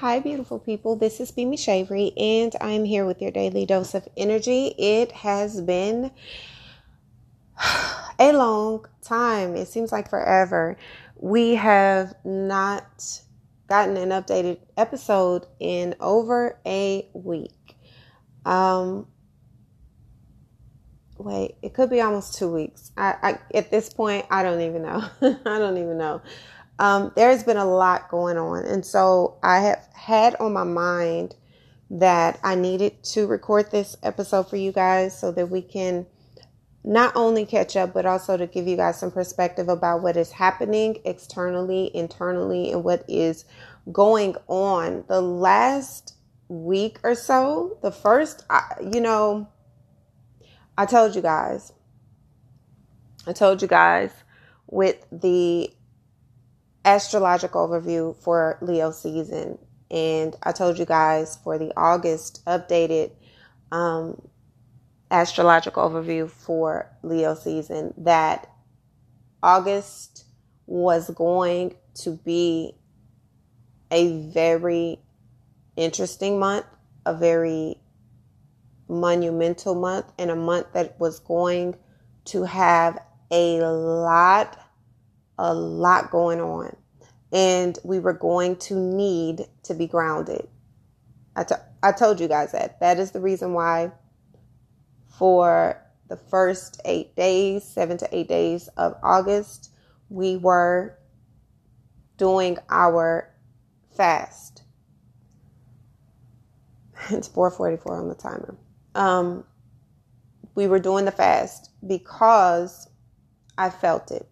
Hi, beautiful people. This is Bimi Shavery, and I'm here with your daily dose of energy. It has been a long time. It seems like forever. We have not gotten an updated episode in over a week. Um, wait, it could be almost two weeks. I, I at this point, I don't even know. I don't even know um, there's been a lot going on. And so I have had on my mind that I needed to record this episode for you guys so that we can not only catch up, but also to give you guys some perspective about what is happening externally, internally, and what is going on. The last week or so, the first, you know, I told you guys, I told you guys with the astrological overview for Leo season. And I told you guys for the August updated um, astrological overview for Leo season that August was going to be a very interesting month, a very monumental month, and a month that was going to have a lot a lot going on. And we were going to need to be grounded. I, t- I told you guys that. That is the reason why, for the first eight days, seven to eight days of August, we were doing our fast. It's 4:44 on the timer. Um, we were doing the fast because I felt it.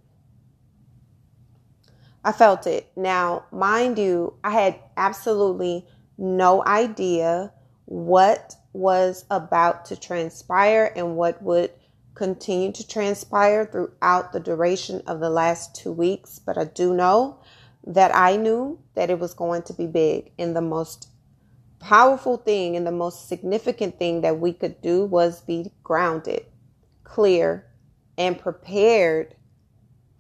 I felt it. Now, mind you, I had absolutely no idea what was about to transpire and what would continue to transpire throughout the duration of the last two weeks. But I do know that I knew that it was going to be big. And the most powerful thing and the most significant thing that we could do was be grounded, clear, and prepared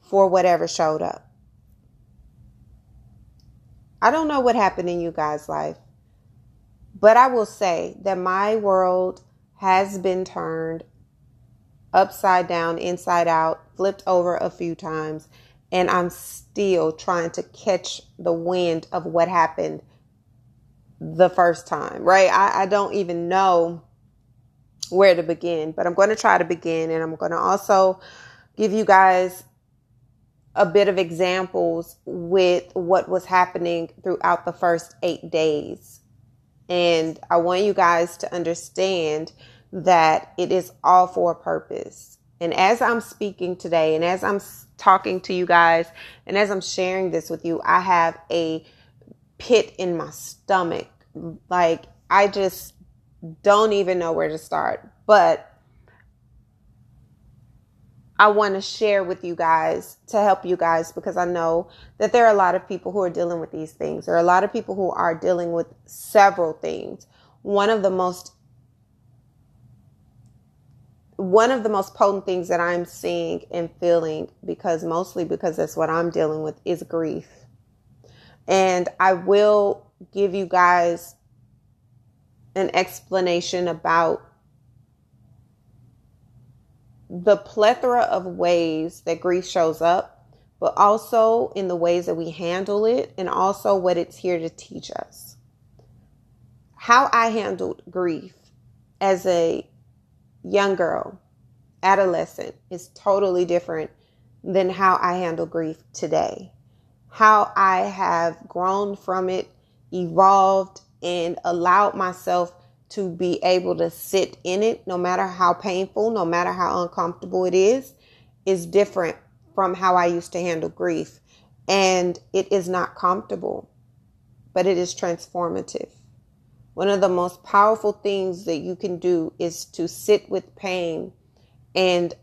for whatever showed up. I don't know what happened in you guys' life, but I will say that my world has been turned upside down, inside out, flipped over a few times, and I'm still trying to catch the wind of what happened the first time, right? I, I don't even know where to begin, but I'm going to try to begin, and I'm going to also give you guys a bit of examples with what was happening throughout the first eight days. And I want you guys to understand that it is all for a purpose. And as I'm speaking today, and as I'm talking to you guys, and as I'm sharing this with you, I have a pit in my stomach. Like, I just don't even know where to start. But I want to share with you guys to help you guys because I know that there are a lot of people who are dealing with these things. There are a lot of people who are dealing with several things. One of the most one of the most potent things that I'm seeing and feeling because mostly because that's what I'm dealing with is grief. And I will give you guys an explanation about the plethora of ways that grief shows up, but also in the ways that we handle it and also what it's here to teach us. How I handled grief as a young girl, adolescent, is totally different than how I handle grief today. How I have grown from it, evolved, and allowed myself to be able to sit in it, no matter how painful, no matter how uncomfortable it is, is different from how I used to handle grief. And it is not comfortable, but it is transformative. One of the most powerful things that you can do is to sit with pain and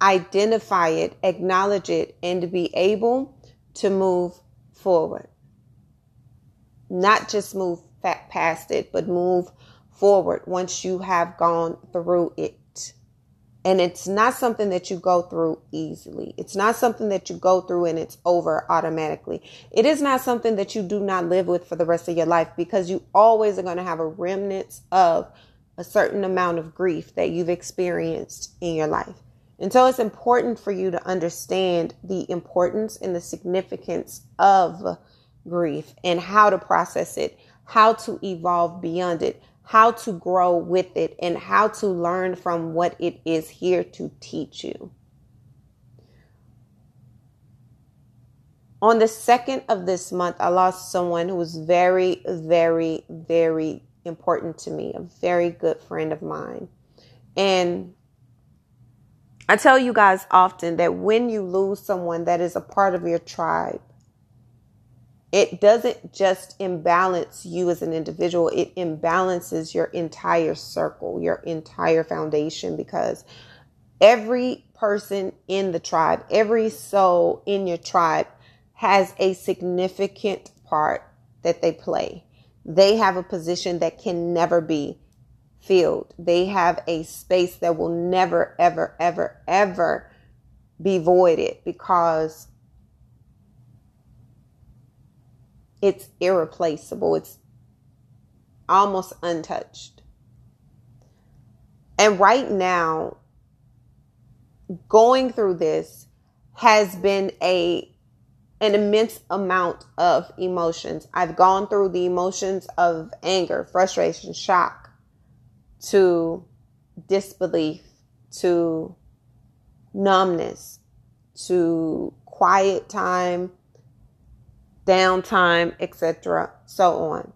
identify it, acknowledge it, and be able to move forward. Not just move past it, but move forward once you have gone through it. And it's not something that you go through easily. It's not something that you go through and it's over automatically. It is not something that you do not live with for the rest of your life because you always are going to have a remnants of a certain amount of grief that you've experienced in your life. And so it's important for you to understand the importance and the significance of grief and how to process it, how to evolve beyond it, how to grow with it, and how to learn from what it is here to teach you. On the second of this month, I lost someone who was very, very, very important to me, a very good friend of mine. And I tell you guys often that when you lose someone that is a part of your tribe, it doesn't just imbalance you as an individual, it imbalances your entire circle, your entire foundation, because every person in the tribe, every soul in your tribe has a significant part that they play. They have a position that can never be filled. They have a space that will never, ever, ever, ever be voided because it's irreplaceable. It's almost untouched. And right now, going through this has been a an immense amount of emotions. I've gone through the emotions of anger, frustration, shock, to disbelief, to numbness, to quiet time, downtime, etc., so on.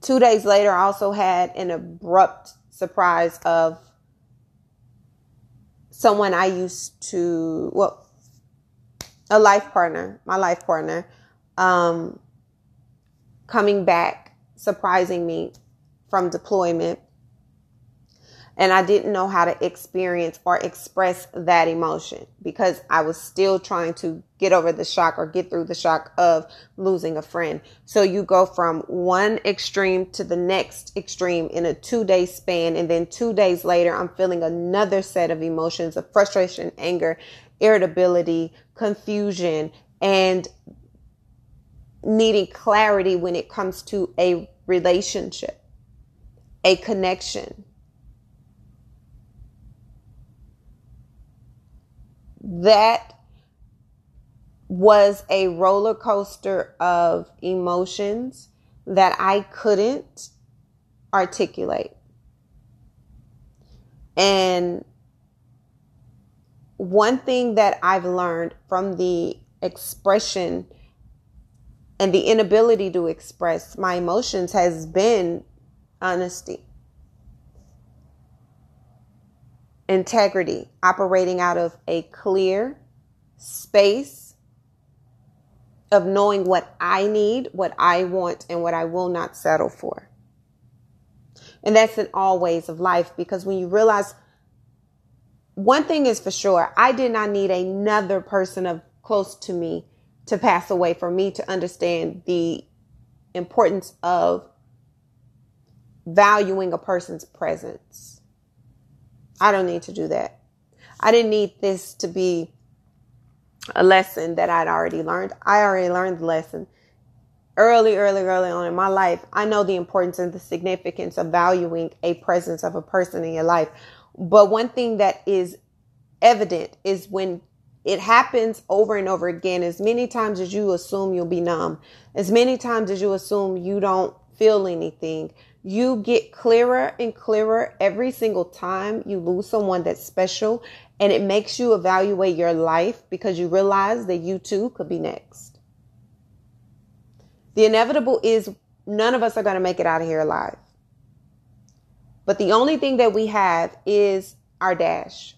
Two days later, I also had an abrupt surprise of someone I used to, well, a life partner, my life partner, um, coming back, surprising me from deployment and I didn't know how to experience or express that emotion because I was still trying to get over the shock or get through the shock of losing a friend. So you go from one extreme to the next extreme in a two day span. And then two days later, I'm feeling another set of emotions of frustration, anger, irritability, confusion, and needing clarity when it comes to a relationship, a connection that was a roller coaster of emotions that I couldn't articulate. And one thing that I've learned from the expression and the inability to express my emotions has been honesty. Integrity, operating out of a clear space of knowing what I need, what I want, and what I will not settle for. And that's in all ways of life because when you realize one thing is for sure, I did not need another person of close to me to pass away for me to understand the importance of valuing a person's presence. I don't need to do that. I didn't need this to be a lesson that I'd already learned. I already learned the lesson early, early, early on in my life. I know the importance and the significance of valuing a presence of a person in your life. But one thing that is evident is when it happens over and over again, as many times as you assume you'll be numb, as many times as you assume you don't feel anything, you get clearer and clearer every single time you lose someone that's special. And it makes you evaluate your life because you realize that you too could be next. The inevitable is none of us are going to make it out of here alive. But the only thing that we have is our dash.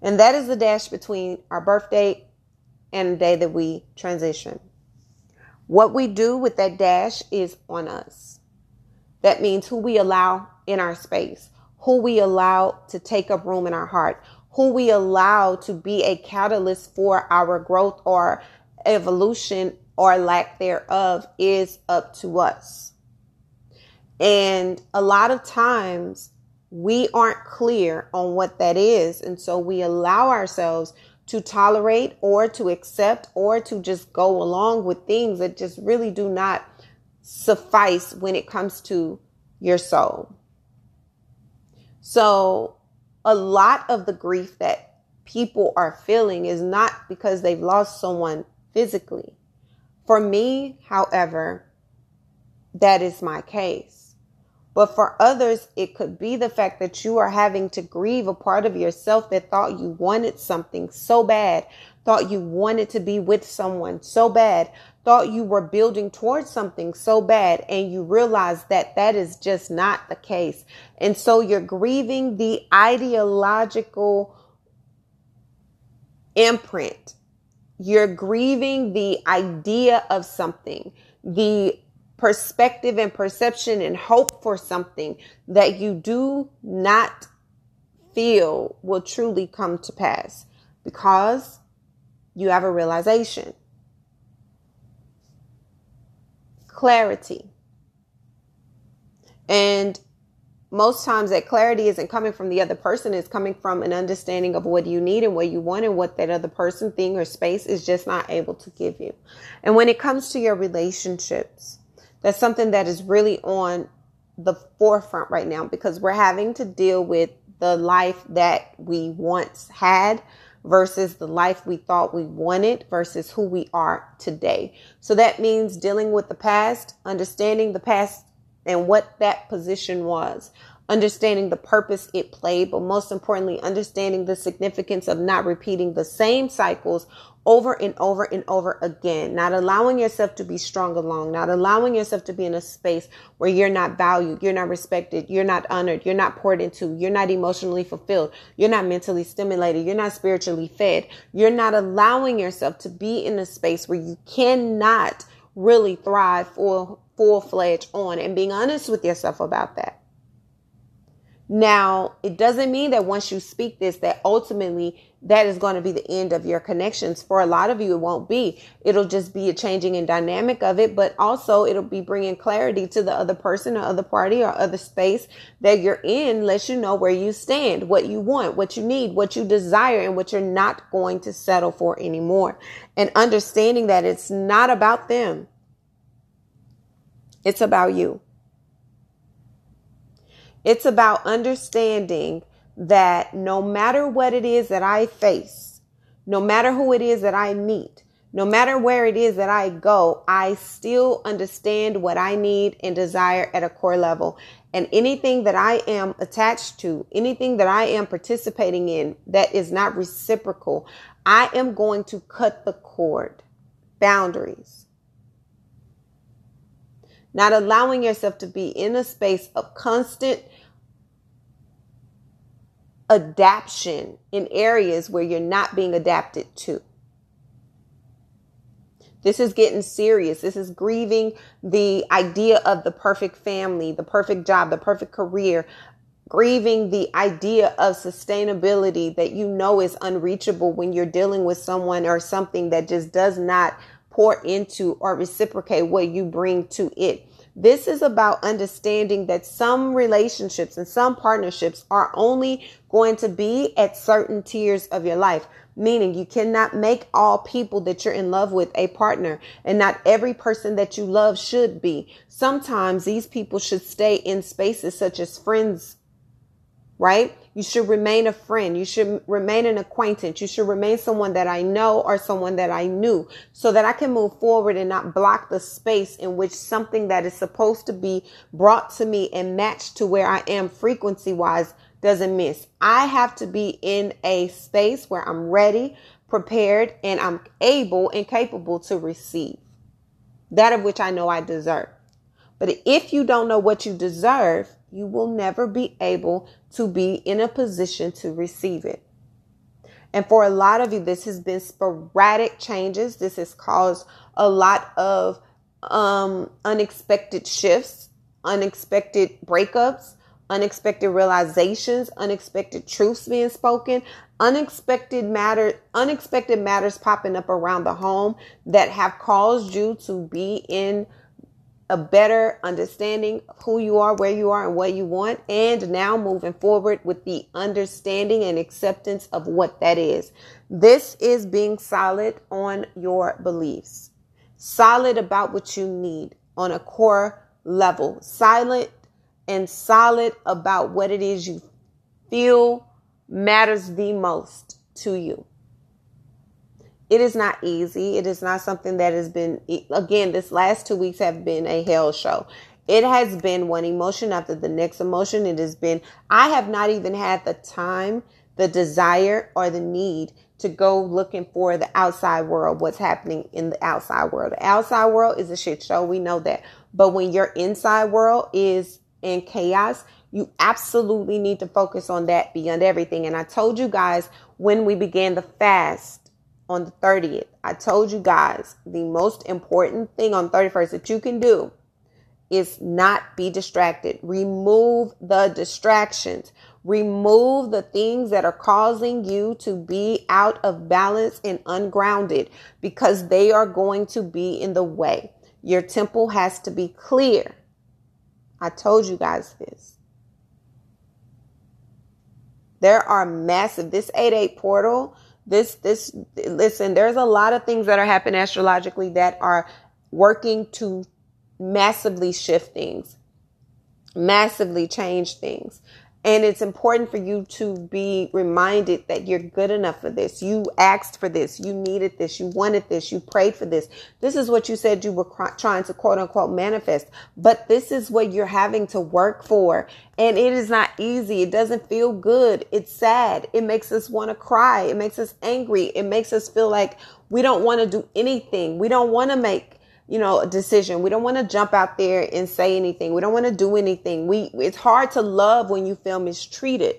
And that is the dash between our birthday and the day that we transition. What we do with that dash is on us. That means who we allow in our space, who we allow to take up room in our heart, who we allow to be a catalyst for our growth or evolution or lack thereof is up to us. And a lot of times we aren't clear on what that is. And so we allow ourselves to tolerate or to accept or to just go along with things that just really do not suffice when it comes to your soul. So, a lot of the grief that people are feeling is not because they've lost someone physically. For me, however, that is my case. But for others, it could be the fact that you are having to grieve a part of yourself that thought you wanted something so bad, thought you wanted to be with someone so bad, thought you were building towards something so bad, and you realize that that is just not the case. And so you're grieving the ideological imprint. You're grieving the idea of something, the perspective and perception and hope for something that you do not feel will truly come to pass because you have a realization. Clarity. And most times that clarity isn't coming from the other person it's coming from an understanding of what you need and what you want and what that other person thing or space is just not able to give you and when it comes to your relationships that's something that is really on the forefront right now because we're having to deal with the life that we once had versus the life we thought we wanted versus who we are today. So that means dealing with the past, understanding the past and what that position was, understanding the purpose it played, but most importantly, understanding the significance of not repeating the same cycles over and over and over again, not allowing yourself to be strong alone, not allowing yourself to be in a space where you're not valued, you're not respected, you're not honored, you're not poured into, you're not emotionally fulfilled, you're not mentally stimulated, you're not spiritually fed, you're not allowing yourself to be in a space where you cannot really thrive full full fledged on. And being honest with yourself about that. Now, it doesn't mean that once you speak this, that ultimately that is going to be the end of your connections. For a lot of you, it won't be. It'll just be a changing in dynamic of it, but also it'll be bringing clarity to the other person or other party or other space that you're in, lets you know where you stand, what you want, what you need, what you desire, and what you're not going to settle for anymore. And understanding that it's not about them. It's about you. It's about understanding that no matter what it is that I face, no matter who it is that I meet, no matter where it is that I go, I still understand what I need and desire at a core level. And anything that I am attached to, anything that I am participating in that is not reciprocal, I am going to cut the cord. Boundaries. Not allowing yourself to be in a space of constant adaptation in areas where you're not being adapted to. This is getting serious. This is grieving the idea of the perfect family, the perfect job, the perfect career, grieving the idea of sustainability that you know is unreachable when you're dealing with someone or something that just does not pour into or reciprocate what you bring to it. This is about understanding that some relationships and some partnerships are only going to be at certain tiers of your life. Meaning you cannot make all people that you're in love with a partner and not every person that you love should be. Sometimes these people should stay in spaces such as friends, right? You should remain a friend. You should remain an acquaintance. You should remain someone that I know or someone that I knew so that I can move forward and not block the space in which something that is supposed to be brought to me and matched to where I am frequency wise doesn't miss. I have to be in a space where I'm ready, prepared, and I'm able and capable to receive that of which I know I deserve. But if you don't know what you deserve, you will never be able to be in a position to receive it. And for a lot of you, this has been sporadic changes. This has caused a lot of um, unexpected shifts, unexpected breakups, unexpected realizations, unexpected truths being spoken, unexpected matter, unexpected matters popping up around the home that have caused you to be in a better understanding of who you are, where you are, and what you want, and now moving forward with the understanding and acceptance of what that is. This is being solid on your beliefs, solid about what you need on a core level, silent and solid about what it is you feel matters the most to you. It is not easy. It is not something that has been, again, this last two weeks have been a hell show. It has been one emotion after the next emotion. It has been, I have not even had the time, the desire, or the need to go looking for the outside world, what's happening in the outside world. The outside world is a shit show. We know that. But when your inside world is in chaos, you absolutely need to focus on that beyond everything. And I told you guys when we began the fast on the 30th. I told you guys the most important thing on 31st that you can do is not be distracted. Remove the distractions. Remove the things that are causing you to be out of balance and ungrounded because they are going to be in the way. Your temple has to be clear. I told you guys this. There are massive, this 8 8 portal this, this, listen, there's a lot of things that are happening astrologically that are working to massively shift things, massively change things. And it's important for you to be reminded that you're good enough for this. You asked for this. You needed this. You wanted this. You prayed for this. This is what you said you were trying to quote unquote manifest. But this is what you're having to work for. And it is not easy. It doesn't feel good. It's sad. It makes us want to cry. It makes us angry. It makes us feel like we don't want to do anything. We don't want to make you know, a decision. We don't want to jump out there and say anything. We don't want to do anything. We it's hard to love when you feel mistreated.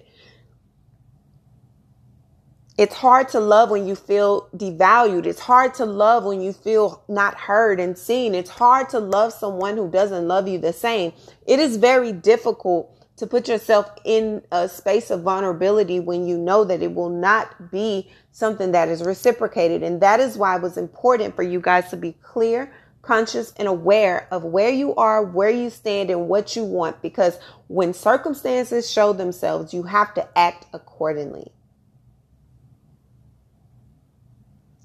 It's hard to love when you feel devalued. It's hard to love when you feel not heard and seen. It's hard to love someone who doesn't love you the same. It is very difficult to put yourself in a space of vulnerability when you know that it will not be something that is reciprocated. And that is why it was important for you guys to be clear conscious and aware of where you are, where you stand, and what you want. Because when circumstances show themselves, you have to act accordingly.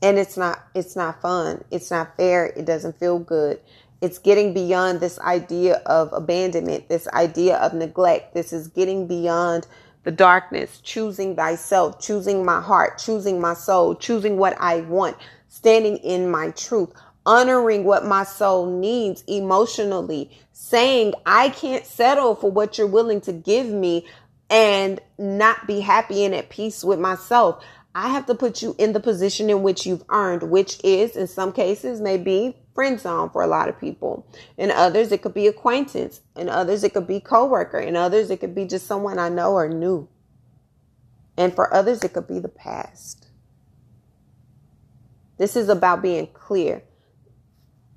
And it's not it's not fun. It's not fair. It doesn't feel good. It's getting beyond this idea of abandonment, this idea of neglect. This is getting beyond the darkness, choosing thyself, choosing my heart, choosing my soul, choosing what I want, standing in my truth, honoring what my soul needs emotionally, saying, I can't settle for what you're willing to give me and not be happy and at peace with myself. I have to put you in the position in which you've earned, which is in some cases maybe friend zone for a lot of people. In others, it could be acquaintance. In others, it could be coworker. In others, it could be just someone I know or knew. And for others, it could be the past. This is about being clear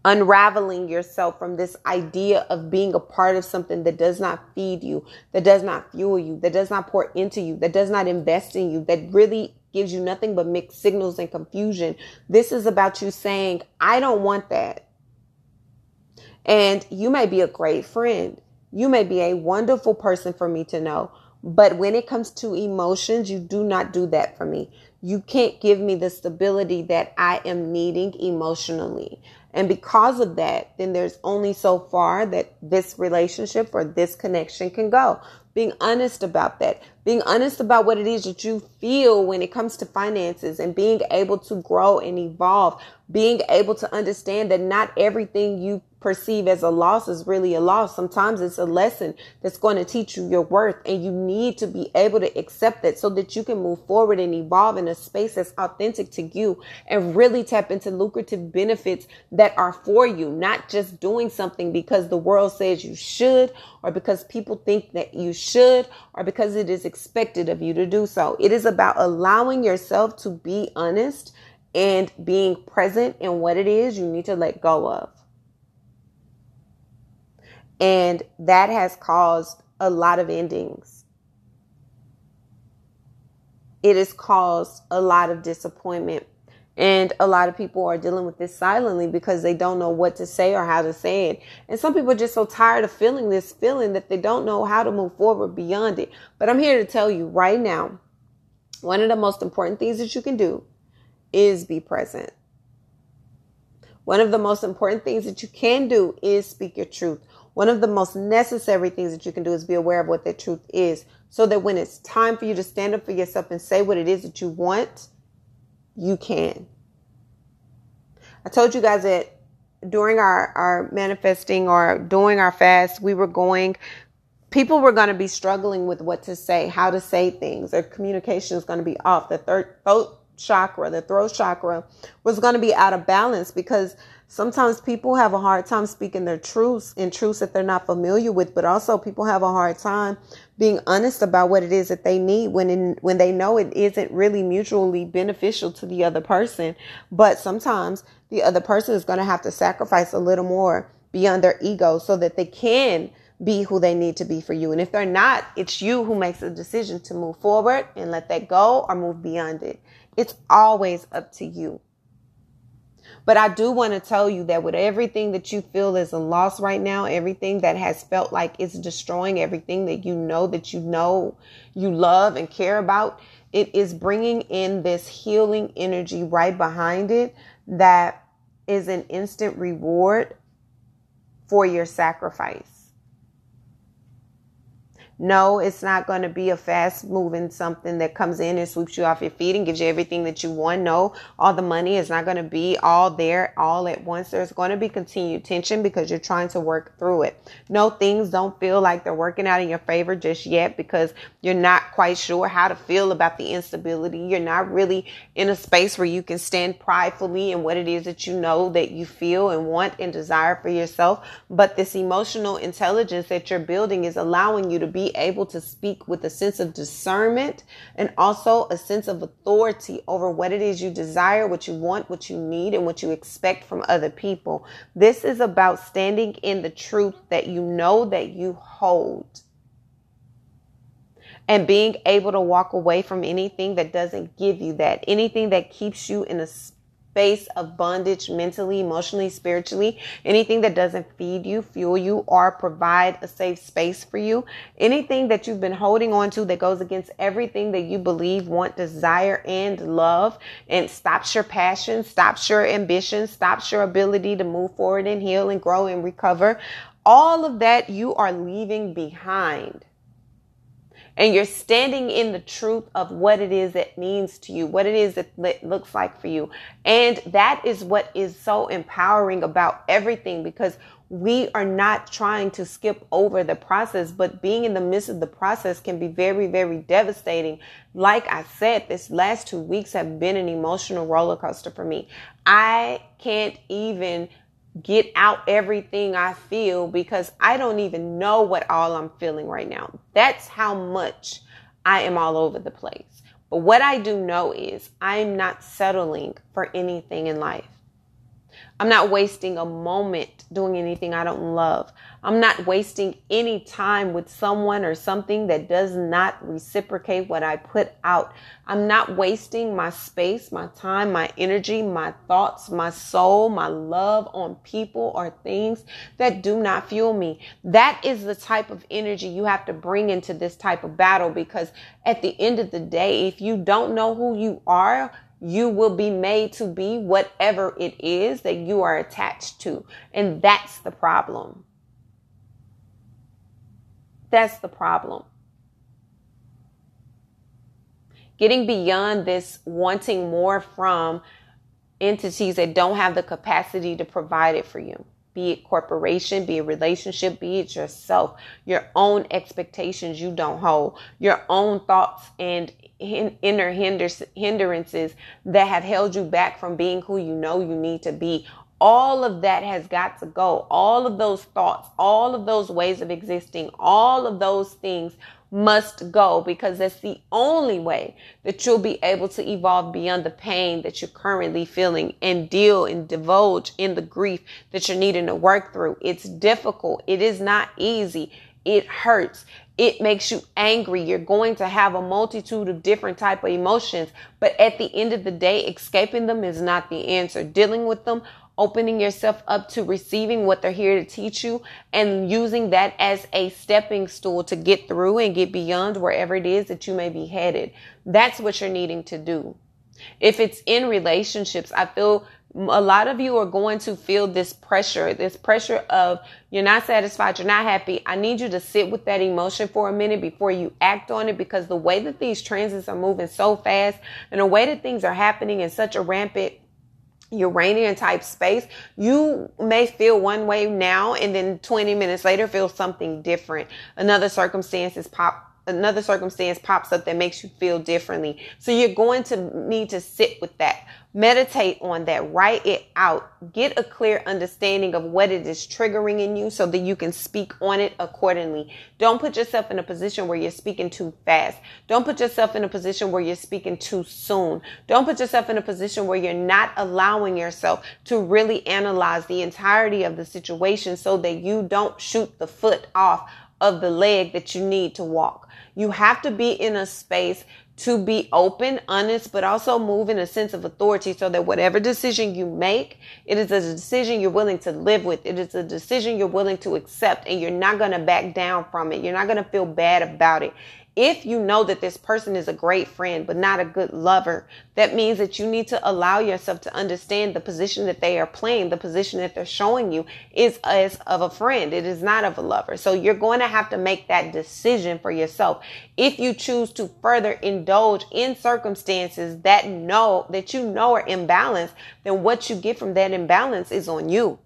unraveling yourself from this idea of being a part of something that does not feed you, that does not fuel you, that does not pour into you, that does not invest in you, that really gives you nothing but mixed signals and confusion. This is about you saying, I don't want that. And you may be a great friend. You may be a wonderful person for me to know. But when it comes to emotions, you do not do that for me. You can't give me the stability that I am needing emotionally. And because of that, then there's only so far that this relationship or this connection can go. Being honest about that, being honest about what it is that you feel when it comes to finances and being able to grow and evolve, being able to understand that not everything you perceive as a loss is really a loss. Sometimes it's a lesson that's going to teach you your worth and you need to be able to accept that so that you can move forward and evolve in a space that's authentic to you and really tap into lucrative benefits that are for you, not just doing something because the world says you should or because people think that you should or because it is expected of you to do so. It is about allowing yourself to be honest and being present in what it is you need to let go of. And that has caused a lot of endings. It has caused a lot of disappointment. And a lot of people are dealing with this silently because they don't know what to say or how to say it. And some people are just so tired of feeling this feeling that they don't know how to move forward beyond it. But I'm here to tell you right now, one of the most important things that you can do is be present. One of the most important things that you can do is speak your truth. One of the most necessary things that you can do is be aware of what that truth is so that when it's time for you to stand up for yourself and say what it is that you want, you can. I told you guys that during our, our manifesting or during our fast, we were going, people were going to be struggling with what to say, how to say things. Their communication is going to be off. The third chakra, the throat chakra was going to be out of balance because sometimes people have a hard time speaking their truths and truths that they're not familiar with, but also people have a hard time being honest about what it is that they need when in, when they know it isn't really mutually beneficial to the other person. But sometimes the other person is going to have to sacrifice a little more beyond their ego so that they can be who they need to be for you. And if they're not, it's you who makes the decision to move forward and let that go or move beyond it. It's always up to you. But I do want to tell you that with everything that you feel is a loss right now, everything that has felt like it's destroying everything that you know that you know you love and care about, it is bringing in this healing energy right behind it that is an instant reward for your sacrifice. No, it's not going to be a fast moving something that comes in and sweeps you off your feet and gives you everything that you want. No, all the money is not going to be all there all at once. There's going to be continued tension because you're trying to work through it. No, things don't feel like they're working out in your favor just yet because you're not quite sure how to feel about the instability. You're not really in a space where you can stand pridefully in what it is that you know that you feel and want and desire for yourself. But this emotional intelligence that you're building is allowing you to be able to speak with a sense of discernment and also a sense of authority over what it is you desire, what you want, what you need, and what you expect from other people. This is about standing in the truth that you know that you hold and being able to walk away from anything that doesn't give you that, anything that keeps you in a space of bondage mentally, emotionally, spiritually, anything that doesn't feed you, fuel you, or provide a safe space for you, anything that you've been holding on to that goes against everything that you believe, want, desire, and love, and stops your passion, stops your ambition, stops your ability to move forward and heal and grow and recover. All of that you are leaving behind and you're standing in the truth of what it is that means to you, what it is that looks like for you. And that is what is so empowering about everything because we are not trying to skip over the process, but being in the midst of the process can be very, very devastating. Like I said, this last two weeks have been an emotional roller coaster for me. I can't even get out everything I feel because I don't even know what all I'm feeling right now. That's how much I am all over the place. But what I do know is I'm not settling for anything in life. I'm not wasting a moment doing anything I don't love. I'm not wasting any time with someone or something that does not reciprocate what I put out. I'm not wasting my space, my time, my energy, my thoughts, my soul, my love on people or things that do not fuel me. That is the type of energy you have to bring into this type of battle because at the end of the day, if you don't know who you are, you will be made to be whatever it is that you are attached to. And that's the problem. That's the problem. Getting beyond this wanting more from entities that don't have the capacity to provide it for you be it corporation, be it relationship, be it yourself, your own expectations you don't hold, your own thoughts and inner hindrances that have held you back from being who you know you need to be. All of that has got to go. All of those thoughts, all of those ways of existing, all of those things must go because that's the only way that you'll be able to evolve beyond the pain that you're currently feeling and deal and divulge in the grief that you're needing to work through. It's difficult. It is not easy. It hurts. It makes you angry. You're going to have a multitude of different type of emotions. But at the end of the day, escaping them is not the answer. Dealing with them opening yourself up to receiving what they're here to teach you and using that as a stepping stool to get through and get beyond wherever it is that you may be headed. That's what you're needing to do. If it's in relationships, I feel a lot of you are going to feel this pressure, this pressure of you're not satisfied, you're not happy. I need you to sit with that emotion for a minute before you act on it because the way that these transits are moving so fast and the way that things are happening in such a rampant Uranian type space, you may feel one way now and then 20 minutes later feel something different. Another circumstance circumstances pop another circumstance pops up that makes you feel differently. So you're going to need to sit with that. Meditate on that, write it out, get a clear understanding of what it is triggering in you so that you can speak on it accordingly. Don't put yourself in a position where you're speaking too fast. Don't put yourself in a position where you're speaking too soon. Don't put yourself in a position where you're not allowing yourself to really analyze the entirety of the situation so that you don't shoot the foot off of the leg that you need to walk. You have to be in a space to be open, honest, but also move in a sense of authority so that whatever decision you make, it is a decision you're willing to live with. It is a decision you're willing to accept and you're not going to back down from it. You're not going to feel bad about it. If you know that this person is a great friend, but not a good lover, that means that you need to allow yourself to understand the position that they are playing, the position that they're showing you is as of a friend. It is not of a lover. So you're going to have to make that decision for yourself. If you choose to further indulge in circumstances that know that you know are imbalanced, then what you get from that imbalance is on you.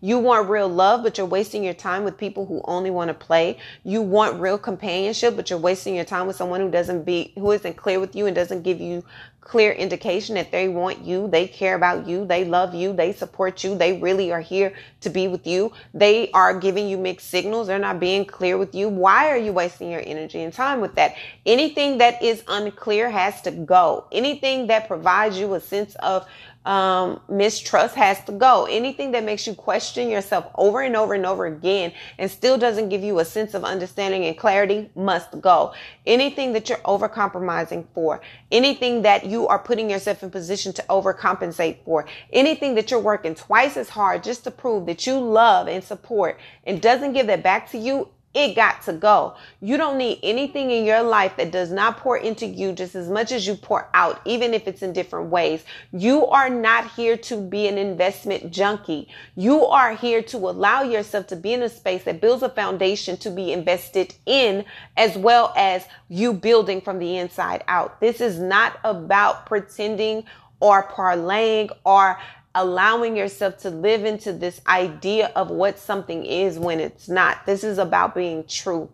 You want real love, but you're wasting your time with people who only want to play. You want real companionship, but you're wasting your time with someone who doesn't be, who isn't clear with you and doesn't give you clear indication that they want you, they care about you, they love you, they support you, they really are here to be with you. They are giving you mixed signals. They're not being clear with you. Why are you wasting your energy and time with that? Anything that is unclear has to go. Anything that provides you a sense of um, mistrust has to go. Anything that makes you question yourself over and over and over again and still doesn't give you a sense of understanding and clarity must go. Anything that you're over compromising for, anything that you are putting yourself in position to overcompensate for, anything that you're working twice as hard just to prove that you love and support and doesn't give that back to you it got to go. You don't need anything in your life that does not pour into you just as much as you pour out, even if it's in different ways. You are not here to be an investment junkie. You are here to allow yourself to be in a space that builds a foundation to be invested in, as well as you building from the inside out. This is not about pretending or parlaying or allowing yourself to live into this idea of what something is when it's not. This is about being true.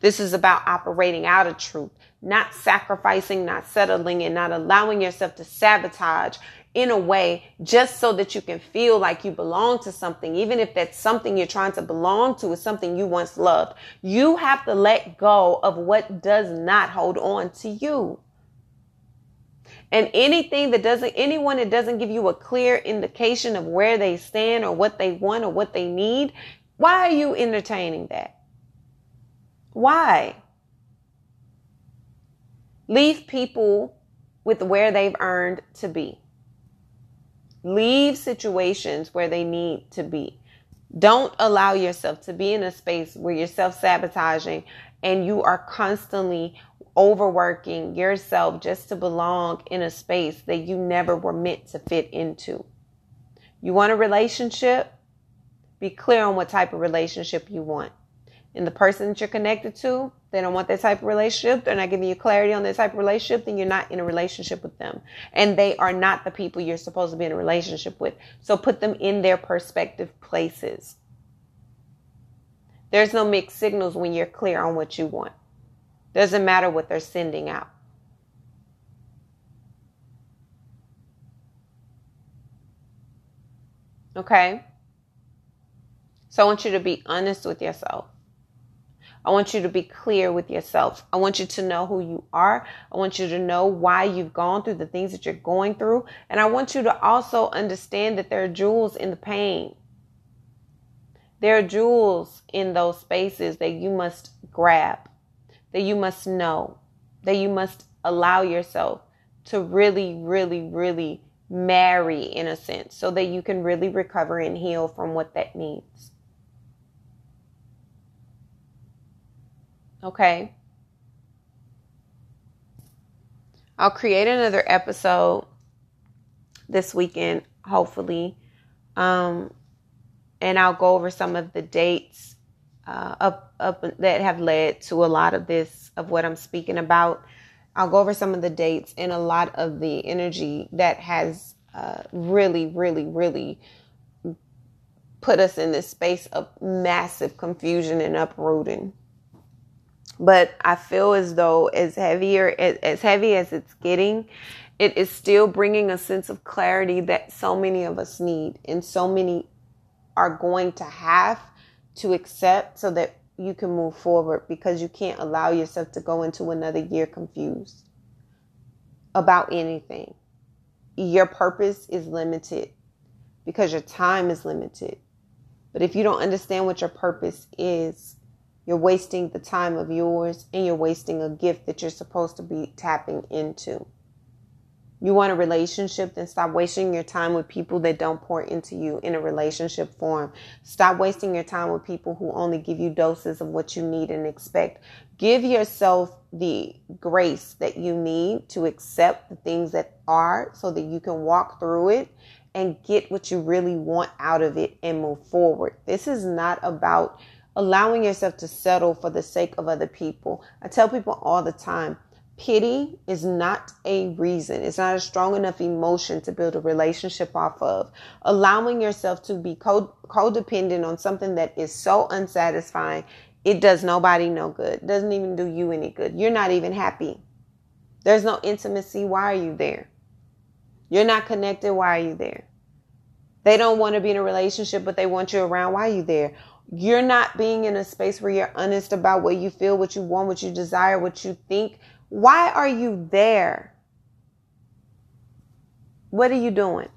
This is about operating out of truth, not sacrificing, not settling, and not allowing yourself to sabotage in a way just so that you can feel like you belong to something, even if that's something you're trying to belong to is something you once loved. You have to let go of what does not hold on to you. And anything that doesn't, anyone that doesn't give you a clear indication of where they stand or what they want or what they need, why are you entertaining that? Why? Leave people with where they've earned to be. Leave situations where they need to be. Don't allow yourself to be in a space where you're self sabotaging and you are constantly overworking yourself just to belong in a space that you never were meant to fit into. You want a relationship? Be clear on what type of relationship you want. And the person that you're connected to, they don't want that type of relationship. They're not giving you clarity on that type of relationship, then you're not in a relationship with them. And they are not the people you're supposed to be in a relationship with. So put them in their perspective places. There's no mixed signals when you're clear on what you want. Doesn't matter what they're sending out. Okay? So I want you to be honest with yourself. I want you to be clear with yourself. I want you to know who you are. I want you to know why you've gone through the things that you're going through. And I want you to also understand that there are jewels in the pain. There are jewels in those spaces that you must grab, that you must know, that you must allow yourself to really, really, really marry in a sense so that you can really recover and heal from what that means. Okay. I'll create another episode this weekend, hopefully. Um, and I'll go over some of the dates uh, up up that have led to a lot of this of what I'm speaking about. I'll go over some of the dates and a lot of the energy that has uh, really, really, really put us in this space of massive confusion and uprooting. But I feel as though as heavier as heavy as it's getting, it is still bringing a sense of clarity that so many of us need and so many are going to have to accept so that you can move forward because you can't allow yourself to go into another year confused about anything. Your purpose is limited because your time is limited. But if you don't understand what your purpose is, you're wasting the time of yours and you're wasting a gift that you're supposed to be tapping into. You want a relationship, then stop wasting your time with people that don't pour into you in a relationship form. Stop wasting your time with people who only give you doses of what you need and expect. Give yourself the grace that you need to accept the things that are so that you can walk through it and get what you really want out of it and move forward. This is not about allowing yourself to settle for the sake of other people. I tell people all the time, Pity is not a reason. It's not a strong enough emotion to build a relationship off of. Allowing yourself to be co- codependent on something that is so unsatisfying, it does nobody no good. It doesn't even do you any good. You're not even happy. There's no intimacy. Why are you there? You're not connected. Why are you there? They don't want to be in a relationship, but they want you around. Why are you there? You're not being in a space where you're honest about what you feel, what you want, what you desire, what you think why are you there? What are you doing?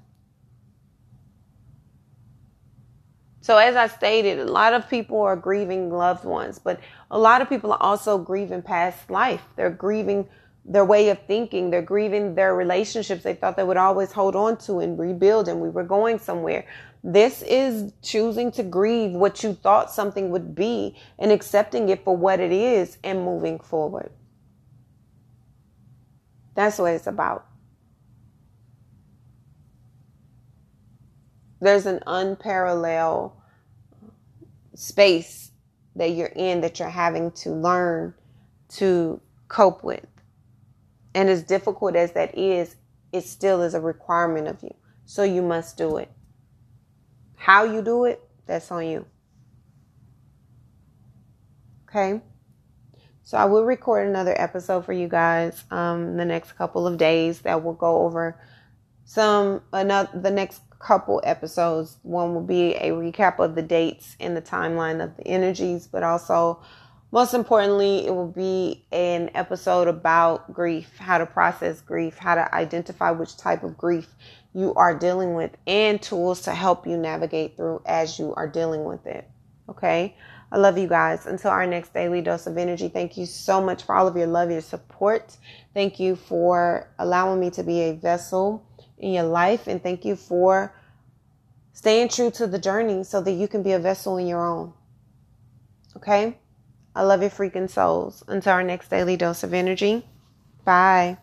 So, as I stated, a lot of people are grieving loved ones, but a lot of people are also grieving past life. They're grieving their way of thinking. They're grieving their relationships they thought they would always hold on to and rebuild, and we were going somewhere. This is choosing to grieve what you thought something would be and accepting it for what it is and moving forward. That's what it's about. There's an unparalleled space that you're in that you're having to learn to cope with. And as difficult as that is, it still is a requirement of you. So you must do it. How you do it, that's on you. Okay? So I will record another episode for you guys um, the next couple of days that will go over some another the next couple episodes. One will be a recap of the dates and the timeline of the energies, but also most importantly, it will be an episode about grief, how to process grief, how to identify which type of grief you are dealing with, and tools to help you navigate through as you are dealing with it. Okay. I love you guys. Until our next daily dose of energy, thank you so much for all of your love, your support. Thank you for allowing me to be a vessel in your life. And thank you for staying true to the journey so that you can be a vessel in your own. Okay? I love your freaking souls. Until our next daily dose of energy. Bye.